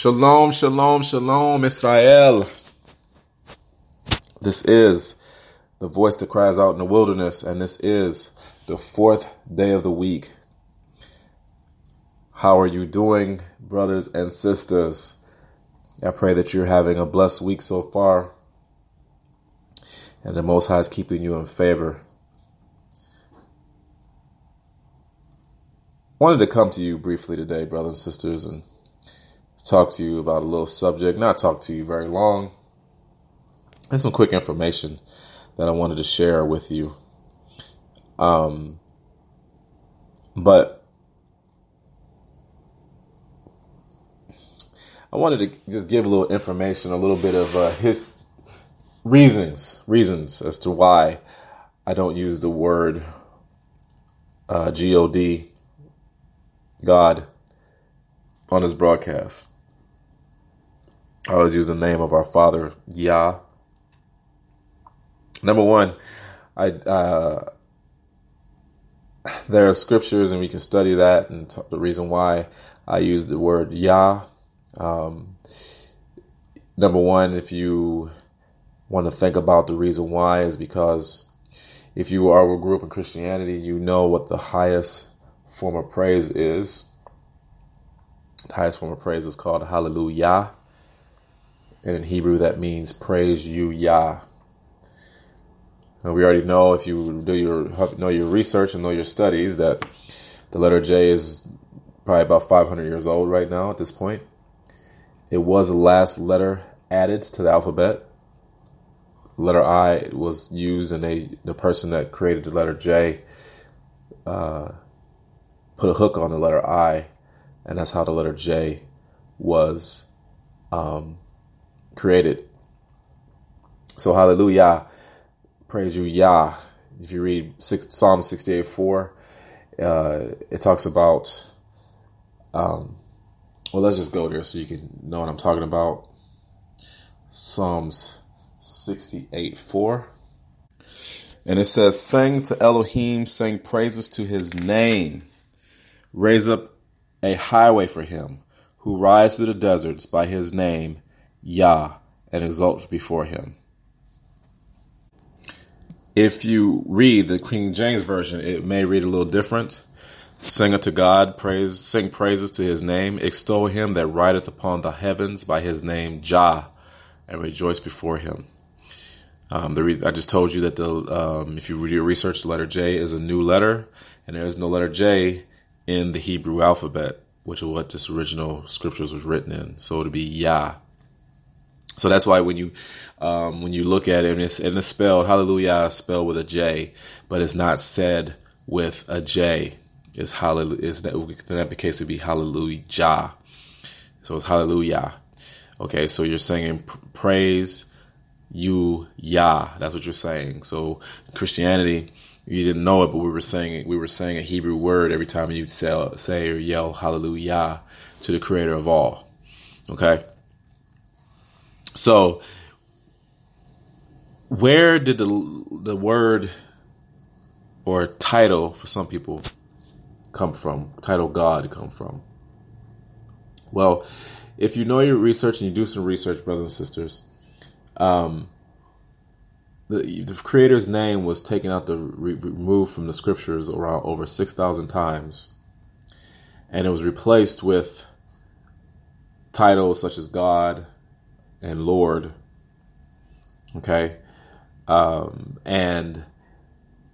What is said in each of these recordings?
Shalom, shalom, shalom, Israel. This is the voice that cries out in the wilderness, and this is the fourth day of the week. How are you doing, brothers and sisters? I pray that you're having a blessed week so far, and the Most High is keeping you in favor. Wanted to come to you briefly today, brothers and sisters, and talk to you about a little subject. Not talk to you very long. There's some quick information that I wanted to share with you. Um, but I wanted to just give a little information, a little bit of uh, his reasons, reasons as to why I don't use the word uh, God, God, on his broadcast. I always use the name of our Father, Yah. Number one, I uh, there are scriptures, and we can study that, and t- the reason why I use the word Yah. Um, number one, if you want to think about the reason why, is because if you are a grew up in Christianity, you know what the highest form of praise is. The highest form of praise is called Hallelujah. And in Hebrew, that means praise you, Yah. And we already know if you do your know your research and know your studies that the letter J is probably about 500 years old right now at this point. It was the last letter added to the alphabet. Letter I was used, and the person that created the letter J uh, put a hook on the letter I, and that's how the letter J was um, created. So hallelujah, praise you, Yah. If you read six, Psalm 68 4, uh, it talks about, um, well, let's just go there so you can know what I'm talking about. Psalms 68 4. And it says, Sing to Elohim, sing praises to his name. Raise up a highway for him who rides through the deserts by his name Yah and exult before him. If you read the King James Version, it may read a little different. Sing unto God, praise, sing praises to his name, extol him that rideth upon the heavens by his name Jah, and rejoice before him. Um, the re- I just told you that the um, if you do your research, the letter J is a new letter, and there is no letter J in the Hebrew alphabet, which is what this original scriptures was written in. So it'll be Yah. So that's why when you um, when you look at it and it's and it's spelled Hallelujah spelled with a J, but it's not said with a J. It's Hallelujah. Is that in that case would be Hallelujah. So it's Hallelujah. Okay, so you're saying praise you Yah. That's what you're saying. So Christianity, you didn't know it, but we were saying we were saying a Hebrew word every time you say, say or yell Hallelujah to the Creator of all. Okay. So, where did the the word or title for some people come from? Title God come from? Well, if you know your research and you do some research, brothers and sisters, um, the, the creator's name was taken out the re- removed from the scriptures around over six thousand times, and it was replaced with titles such as God, and Lord. Okay. Um, and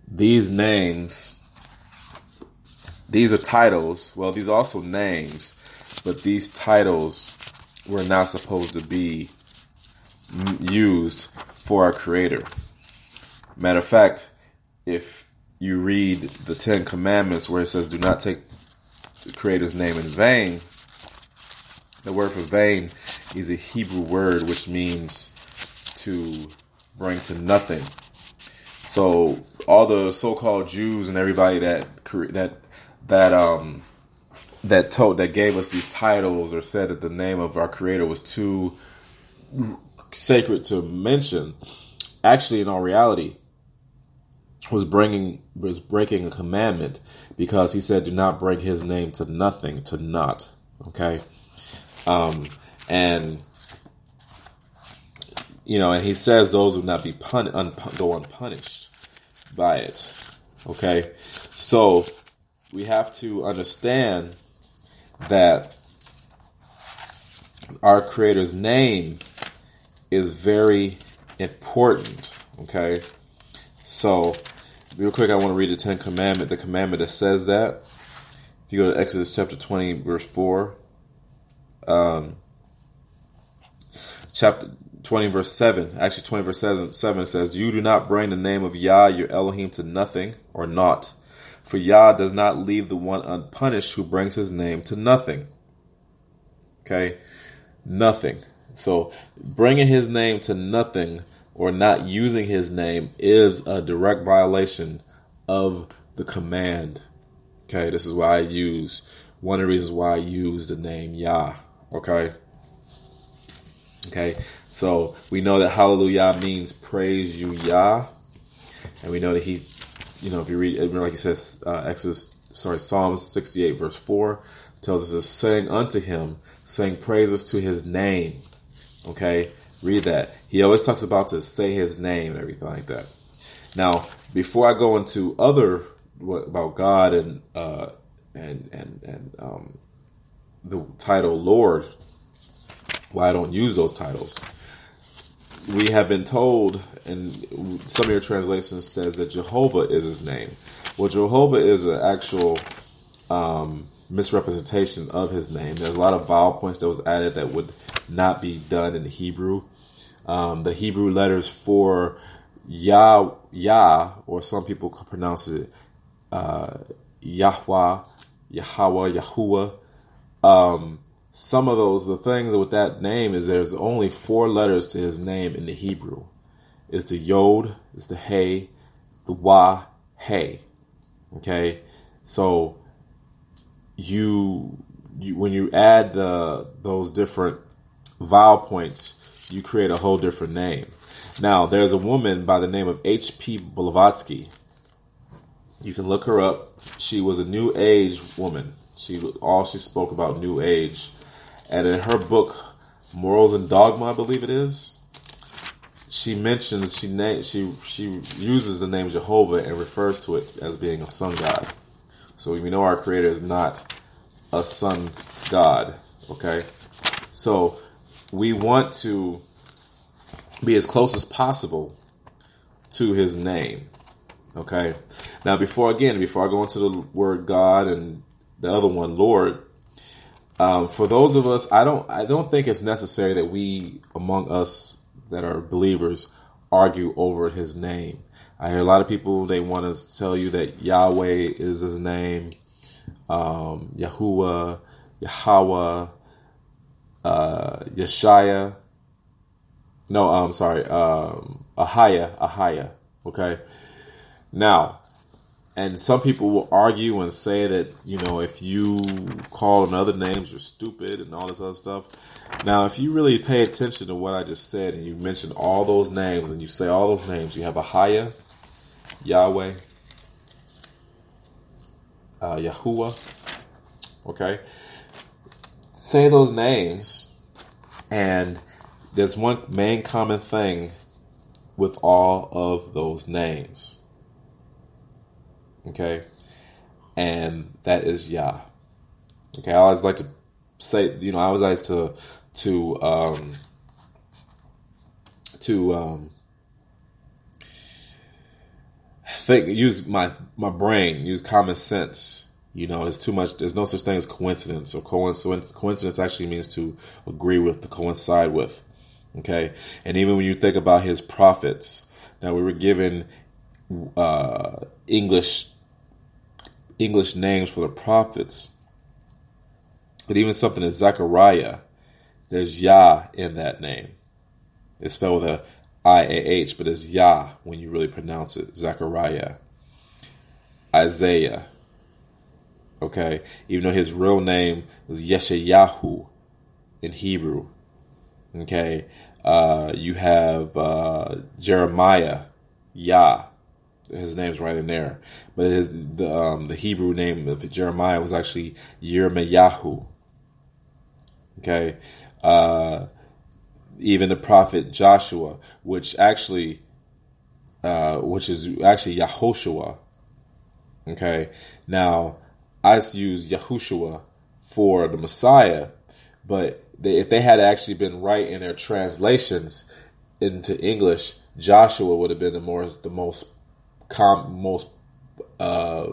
these names, these are titles. Well, these are also names, but these titles were not supposed to be used for our Creator. Matter of fact, if you read the Ten Commandments where it says, do not take the Creator's name in vain, the word for vain is a Hebrew word which means to bring to nothing. So all the so-called Jews and everybody that that that um that told that gave us these titles or said that the name of our creator was too sacred to mention actually in all reality was bringing was breaking a commandment because he said do not bring his name to nothing to not okay um and you know, and he says those will not be pun- un- go unpunished by it. Okay, so we have to understand that our Creator's name is very important. Okay, so real quick, I want to read the Ten Commandment, the commandment that says that. If you go to Exodus chapter twenty, verse four, um, chapter 20 verse 7 actually 20 verse 7, 7 says you do not bring the name of yah your elohim to nothing or naught. For yah does not leave the one unpunished who brings his name to nothing. Okay? Nothing. So bringing his name to nothing or not using his name is a direct violation of the command. Okay? This is why i use one of the reasons why i use the name yah. Okay okay so we know that hallelujah means praise you, Yah. And we know that he, you know, if you read, like he says, uh, Exodus, sorry, Psalms 68, verse 4, tells us to sing unto him, sing praises to his name. Okay? Read that. He always talks about to say his name and everything like that. Now, before I go into other what, about God and uh, and and and um, the title Lord, why I don't use those titles we have been told, and some of your translations says that Jehovah is his name. Well, Jehovah is an actual um, misrepresentation of his name. There's a lot of vowel points that was added that would not be done in Hebrew. Um, the Hebrew letters for Yah, Yah, or some people pronounce it uh, Yahweh, Yahweh, Yahuwah. Um, some of those the things with that name is there's only four letters to his name in the Hebrew. It's the Yod, it's the Hey, the Wa, Hey. Okay, so you, you when you add the those different vowel points, you create a whole different name. Now there's a woman by the name of H.P. Blavatsky. You can look her up. She was a New Age woman. She all she spoke about New Age and in her book, Morals and Dogma, I believe it is, she mentions she name she she uses the name Jehovah and refers to it as being a sun god. So we know our creator is not a sun god. Okay? So we want to be as close as possible to his name. Okay. Now before again, before I go into the word God and the other one, Lord, um, for those of us, I don't, I don't think it's necessary that we, among us that are believers, argue over His name. I hear a lot of people they want to tell you that Yahweh is His name, um, Yahweh, uh, Yeshaya. No, I'm sorry, um, Ahaya, Ahaya. Okay, now and some people will argue and say that you know if you call them other names you're stupid and all this other stuff. Now if you really pay attention to what i just said and you mention all those names and you say all those names you have a ahaya yahweh uh, yahuwah okay? Say those names and there's one main common thing with all of those names Okay. And that is Yah. Okay. I always like to say, you know, I always like to, to, um, to, um, think, use my, my brain, use common sense. You know, there's too much, there's no such thing as coincidence. So coincidence, coincidence actually means to agree with, to coincide with. Okay. And even when you think about his prophets, now we were given uh, English English names for the prophets. But even something as Zechariah, there's Yah in that name. It's spelled with a I A H, but it's Yah when you really pronounce it. Zechariah. Isaiah. Okay, even though his real name was Yeshayahu in Hebrew. Okay, uh, you have uh, Jeremiah, Yah his name's right in there. But his, the um, the Hebrew name of Jeremiah was actually Yirmiyahu. Okay. Uh, even the prophet Joshua, which actually, uh, which is actually Yahushua. Okay. Now, I use Yahushua for the Messiah, but they, if they had actually been right in their translations into English, Joshua would have been the more the most com, most uh,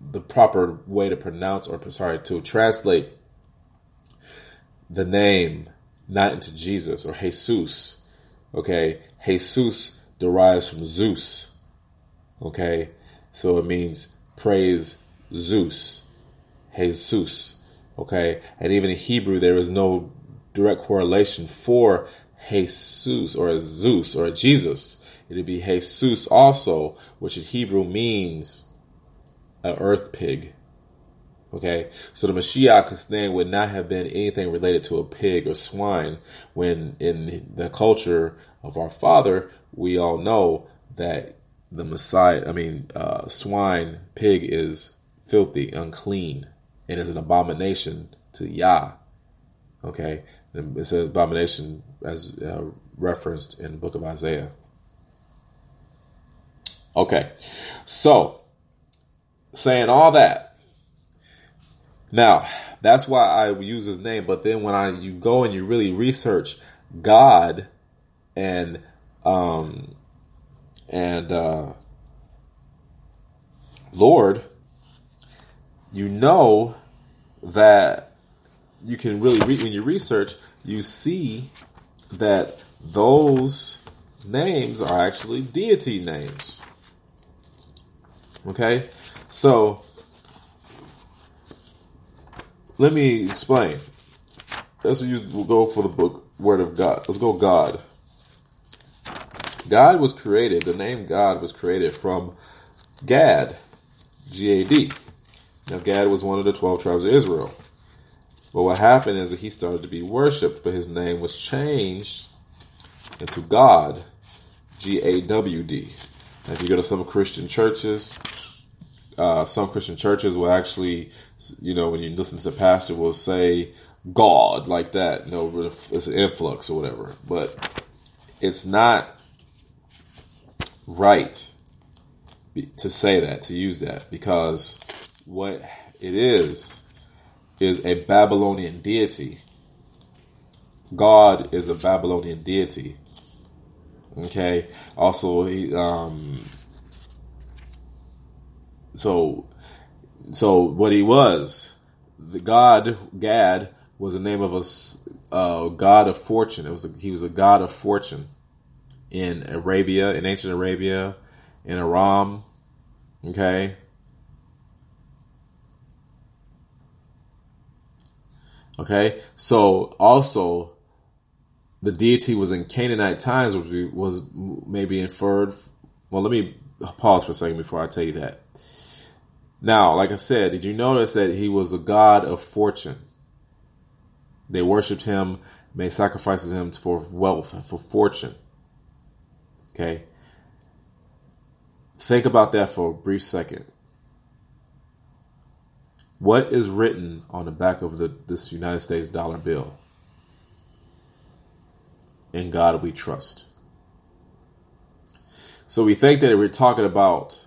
the proper way to pronounce or sorry to translate the name not into Jesus or Jesus. Okay, Jesus derives from Zeus. Okay, so it means praise Zeus, Jesus. Okay, and even in Hebrew, there is no direct correlation for Jesus or Zeus or Jesus. It'd be Jesus also, which in Hebrew means an earth pig. Okay, so the Mashiach's name would not have been anything related to a pig or swine, when in the culture of our father, we all know that the Messiah, I mean, uh, swine, pig is filthy, unclean, and is an abomination to Yah. Okay, it's an abomination as uh, referenced in the book of Isaiah. Okay, so saying all that, now, that's why I use his name. But then when I you go and you really research God and um and uh Lord, you know that you can really read when you research, you see that those names are actually deity names. Okay? So let me explain. Let's use, we'll go for the book Word of God. Let's go God. God was created, the name God was created from Gad, G A D. Now, Gad was one of the 12 tribes of Israel. But what happened is that he started to be worshipped, but his name was changed into God, G A W D. If you go to some Christian churches, uh, some Christian churches will actually, you know, when you listen to the pastor, will say God like that. You know, it's an influx or whatever. But it's not right to say that, to use that, because what it is is a Babylonian deity. God is a Babylonian deity. Okay. Also, he, um, so so what he was the god gad was the name of a uh, god of fortune. It was a, he was a god of fortune in arabia in ancient arabia in aram. Okay. Okay. So also the deity was in canaanite times was maybe inferred well let me pause for a second before i tell you that now, like I said, did you notice that he was a god of fortune? They worshipped him, made sacrifices to him for wealth, for fortune. Okay? Think about that for a brief second. What is written on the back of the, this United States dollar bill? In God we trust. So we think that we're talking about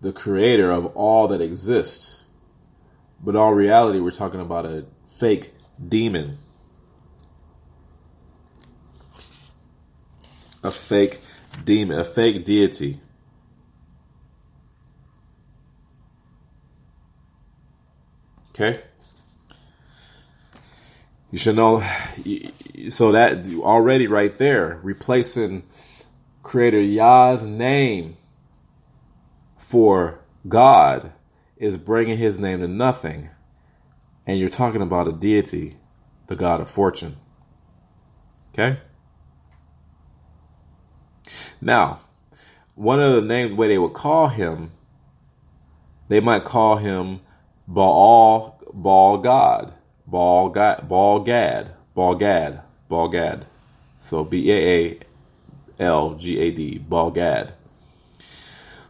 the creator of all that exists. But all reality, we're talking about a fake demon. A fake demon, a fake deity. Okay? You should know. So that already right there, replacing Creator Yah's name for God is bringing his name to nothing, and you're talking about a deity, the God of fortune. Okay? Now, one of the names, the way they would call him, they might call him Baal, Baal God, Baal God, Baal Gad, Ball Gad, Ball Gad. So B A A L G A D, Ball Gad.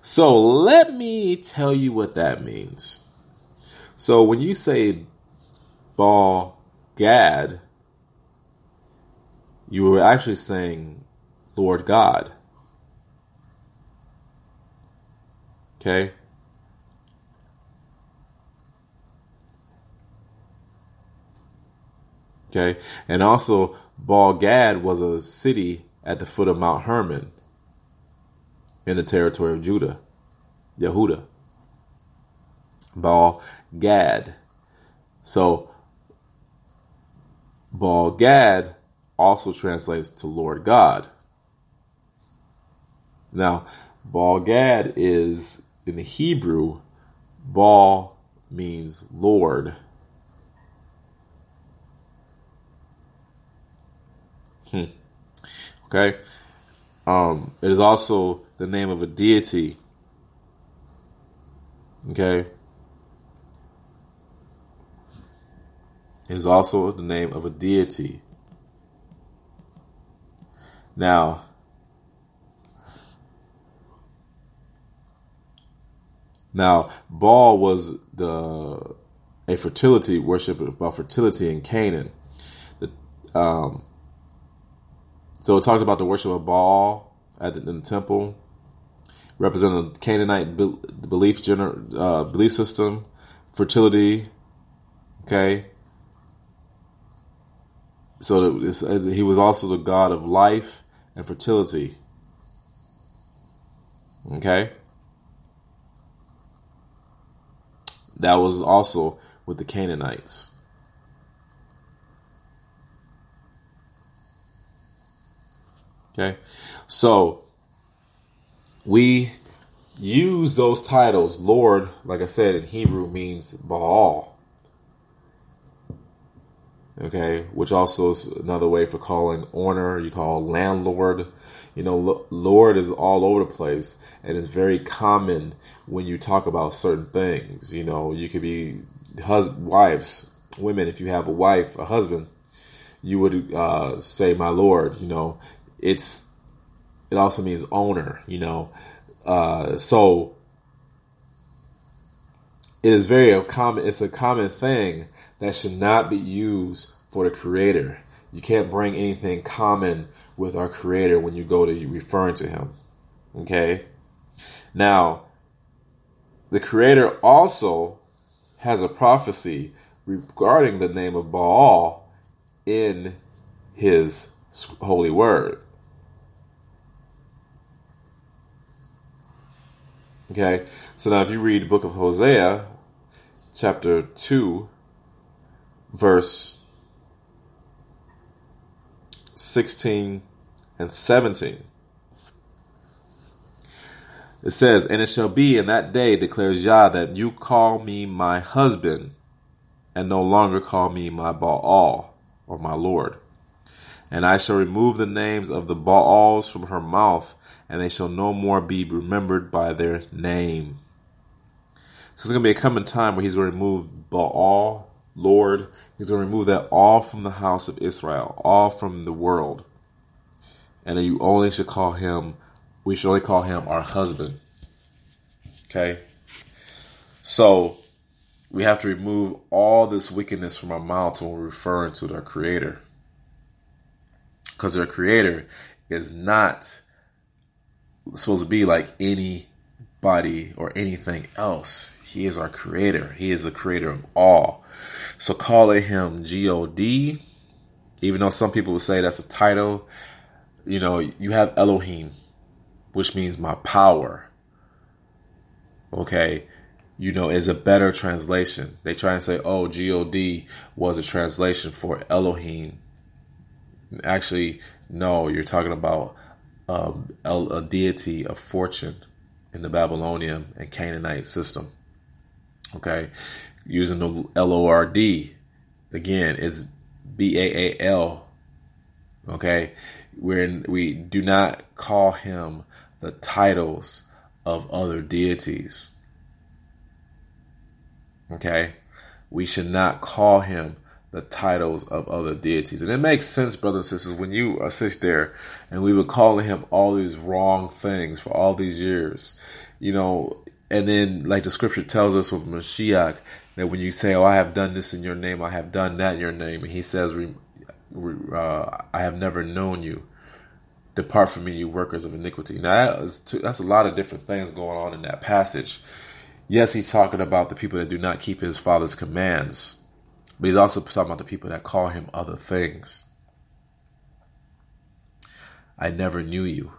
So let me tell you what that means. So when you say Ball Gad, you were actually saying Lord God. Okay? Okay? And also, Baal Gad was a city at the foot of Mount Hermon in the territory of Judah, Yehuda. Baal Gad. So, Baal Gad also translates to Lord God. Now, Baal Gad is in the Hebrew, Baal means Lord. Hmm. Okay. Um, it is also the name of a deity. Okay. It is also the name of a deity. Now, now Baal was the a fertility worship about fertility in Canaan. The, um, so it talks about the worship of Baal at the, in the temple, representing the Canaanite belief gener, uh, belief system, fertility. Okay, so he was also the god of life and fertility. Okay? That was also with the Canaanites. Okay? So, we use those titles. Lord, like I said in Hebrew, means Baal okay, which also is another way for calling owner. You call landlord. You know, Lord is all over the place, and it's very common when you talk about certain things. You know, you could be hus- wives, women. If you have a wife, a husband, you would uh, say, "My Lord." You know, it's it also means owner. You know, uh, so it is very common. It's a common thing that should not be used for the Creator. You can't bring anything common with our Creator when you go to referring to Him. Okay? Now, the Creator also has a prophecy regarding the name of Baal in His holy word. Okay, so now if you read the book of Hosea, chapter 2, verse 16 and 17. It says, And it shall be in that day, declares Yah, that you call me my husband, and no longer call me my Baal, or my Lord. And I shall remove the names of the Baals from her mouth, and they shall no more be remembered by their name. So it's going to be a coming time where he's going to remove Baal Lord. He's going to remove that all from the house of Israel, all from the world. And you only should call him, we should only call him our husband. Okay? So, we have to remove all this wickedness from our mouths when we're referring to our Creator. Because our Creator is not supposed to be like anybody or anything else. He is our Creator, He is the Creator of all. So calling him God, even though some people would say that's a title, you know, you have Elohim, which means my power. Okay, you know, is a better translation. They try and say, oh, God was a translation for Elohim. Actually, no, you're talking about um, a deity of fortune in the Babylonian and Canaanite system. Okay, using the L O R D. Again, is B A A L. Okay, where we do not call him the titles of other deities. Okay, we should not call him the titles of other deities. And it makes sense, brothers and sisters, when you are sit there and we were calling him all these wrong things for all these years, you know, and then like the scripture tells us with Mashiach, that when you say, "Oh, I have done this in your name, I have done that in your name," and He says, uh, I have never known you. Depart from me, you workers of iniquity. Now, that too, that's a lot of different things going on in that passage. Yes, he's talking about the people that do not keep his father's commands, but he's also talking about the people that call him other things. I never knew you.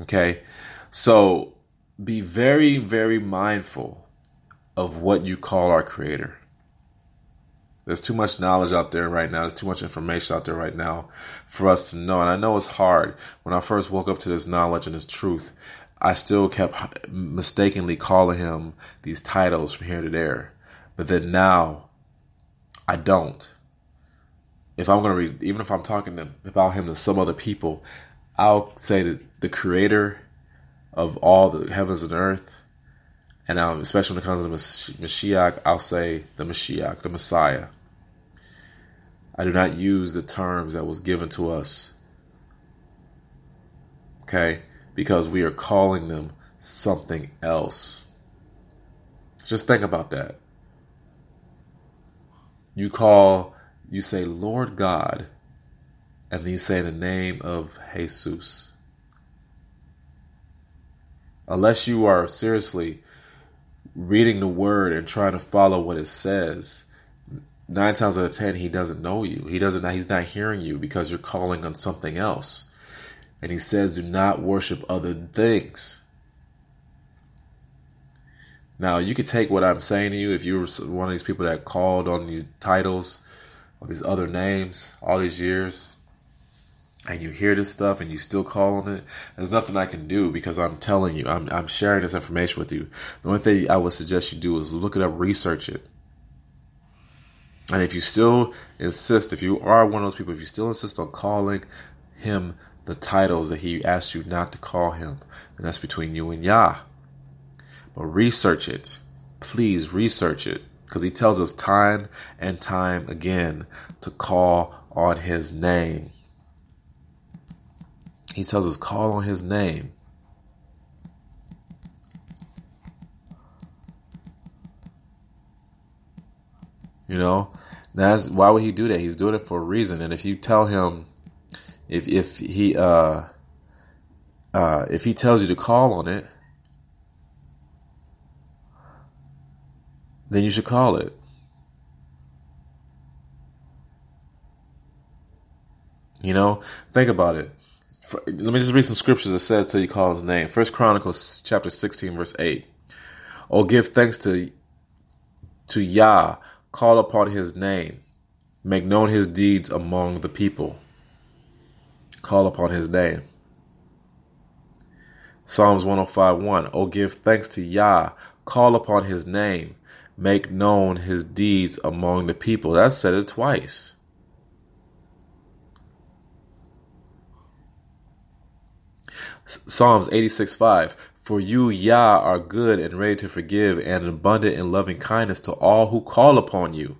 Okay? So be very, very mindful of what you call our Creator. There's too much knowledge out there right now. There's too much information out there right now for us to know. And I know it's hard. When I first woke up to this knowledge and this truth, I still kept mistakenly calling him these titles from here to there. But then now, I don't. If I'm going to read, even if I'm talking about him to some other people, I'll say that the creator of all the heavens and earth, and now, especially when it comes to the Mashiach, I'll say the Mashiach, the Messiah. I do not use the terms that was given to us. Okay? Because we are calling them something else. Just think about that. You call, you say, Lord God, and then you say the name of Jesus. Unless you are seriously reading the word and trying to follow what it says, nine times out of ten he doesn't know you he doesn't he's not hearing you because you're calling on something else and he says do not worship other things now you could take what i'm saying to you if you were one of these people that called on these titles or these other names all these years and you hear this stuff and you still call on it, there's nothing I can do because I'm telling you, I'm, I'm sharing this information with you. The only thing I would suggest you do is look it up, research it. And if you still insist, if you are one of those people, if you still insist on calling him the titles that he asked you not to call him, and that's between you and Yah. But research it. Please research it. Because he tells us time and time again to call on his name. He tells us call on his name. You know, that's why would he do that? He's doing it for a reason. And if you tell him, if if he uh uh if he tells you to call on it, then you should call it. You know, think about it. Let me just read some scriptures that says till you call his name. First Chronicles chapter 16 verse 8. Oh, give thanks to to Yah Call upon his name. Make known his deeds among the people. Call upon his name. Psalms 105 1. Oh, give thanks to Yah. Call upon his name. Make known his deeds among the people. That said it twice. Psalms 86 5. For you, Yah, are good and ready to forgive and abundant in loving kindness to all who call upon you.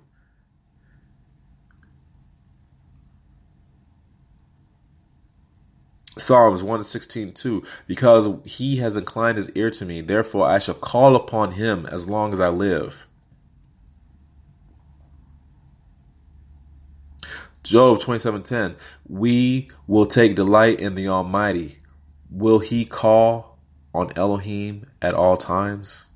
Psalms 116 2 Because he has inclined his ear to me, therefore I shall call upon him as long as I live. Job 27:10 We will take delight in the Almighty. Will he call on Elohim at all times?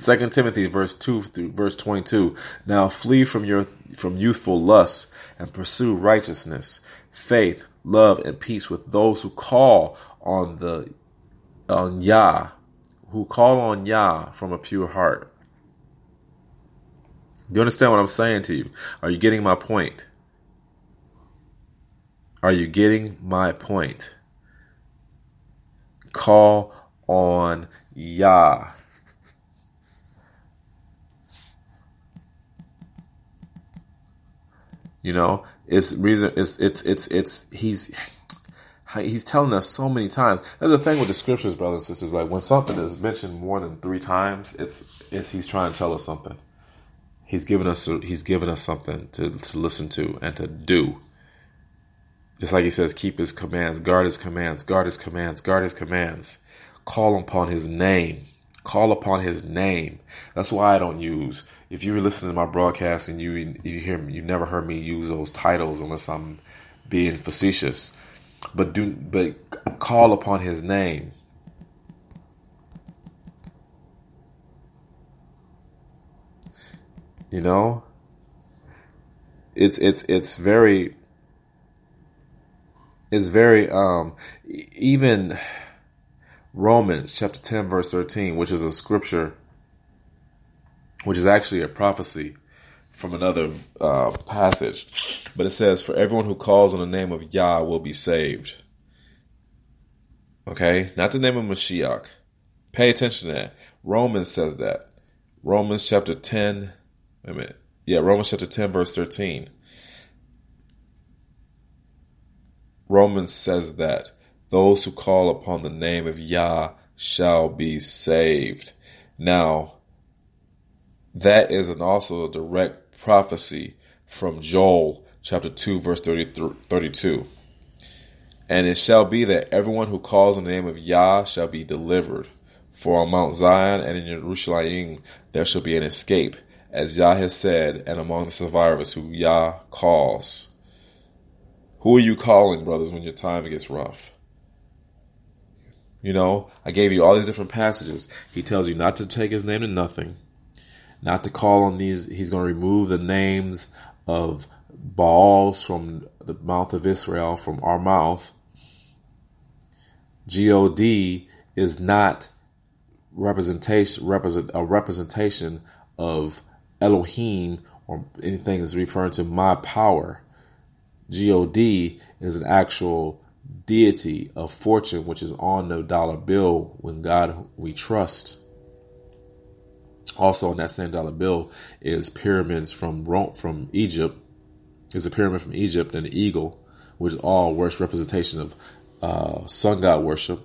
Second Timothy verse two through verse twenty two. Now flee from your from youthful lusts and pursue righteousness, faith, love, and peace with those who call on the on Yah, who call on Yah from a pure heart. Do you understand what I'm saying to you? Are you getting my point? Are you getting my point? Call on Yah. You know, it's reason it's it's it's it's he's he's telling us so many times. There's the thing with the scriptures, brothers and sisters. Like when something is mentioned more than three times, it's it's he's trying to tell us something. He's given us he's given us something to to listen to and to do. Just like he says, keep his commands, guard his commands, guard his commands, guard his commands. Call upon his name. Call upon his name. That's why I don't use. If you were listening to my broadcast and you you hear you never heard me use those titles unless I'm being facetious. But do but call upon his name. You know? It's it's it's very it's very um even Romans chapter 10 verse 13, which is a scripture which is actually a prophecy from another uh, passage. But it says, For everyone who calls on the name of Yah will be saved. Okay? Not the name of Mashiach. Pay attention to that. Romans says that. Romans chapter 10. Wait a minute. Yeah, Romans chapter 10, verse 13. Romans says that those who call upon the name of Yah shall be saved. Now, that is an also a direct prophecy from Joel chapter 2 verse 30, 32. And it shall be that everyone who calls on the name of Yah shall be delivered. For on Mount Zion and in Jerusalem there shall be an escape, as Yah has said, and among the survivors who Yah calls. Who are you calling, brothers, when your time gets rough? You know, I gave you all these different passages. He tells you not to take his name to nothing not to call on these. He's going to remove the names of Baals from the mouth of Israel, from our mouth. God is not representation represent a representation of Elohim or anything that's referring to my power. God is an actual deity of fortune, which is on the dollar bill when God we trust. Also on that same dollar bill is pyramids from Rome, from Egypt. Is a pyramid from Egypt and an eagle, which is all worship representation of uh, sun god worship.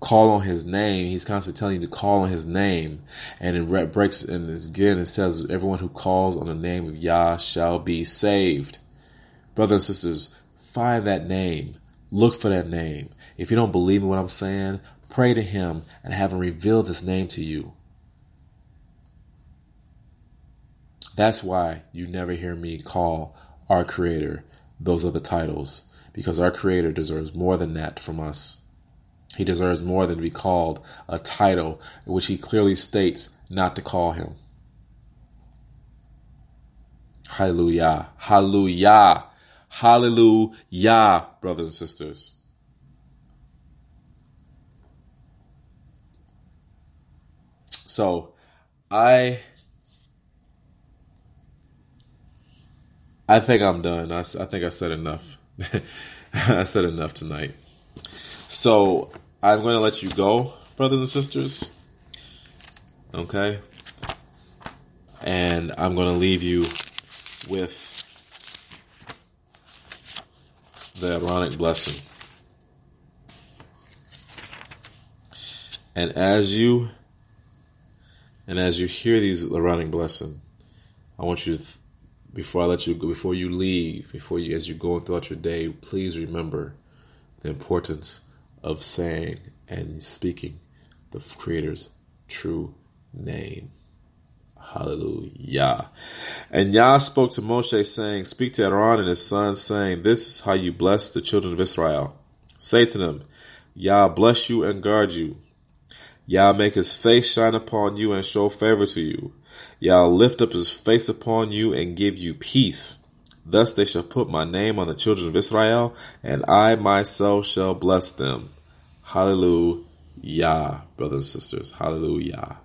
Call on his name. He's constantly telling you to call on his name. And it breaks, and again, it says, everyone who calls on the name of Yah shall be saved. Brothers and sisters, find that name. Look for that name. If you don't believe in what I'm saying, Pray to Him and have Him reveal this name to you. That's why you never hear me call our Creator those other titles, because our Creator deserves more than that from us. He deserves more than to be called a title which He clearly states not to call Him. Hallelujah. Hallelujah. Hallelujah, brothers and sisters. So I I think I'm done. I, I think I said enough. I said enough tonight. So I'm going to let you go, brothers and sisters. Okay? And I'm going to leave you with the Aaronic blessing. And as you and as you hear these Aaronic blessing, I want you to, before I let you go, before you leave, before you, as you're going throughout your day, please remember the importance of saying and speaking the Creator's true name. Hallelujah. And Yah spoke to Moshe, saying, Speak to Aaron and his sons, saying, This is how you bless the children of Israel. Say to them, Yah bless you and guard you. Yah make his face shine upon you and show favor to you. Yah lift up his face upon you and give you peace. Thus they shall put my name on the children of Israel, and I myself shall bless them. Hallelujah, brothers and sisters. Hallelujah.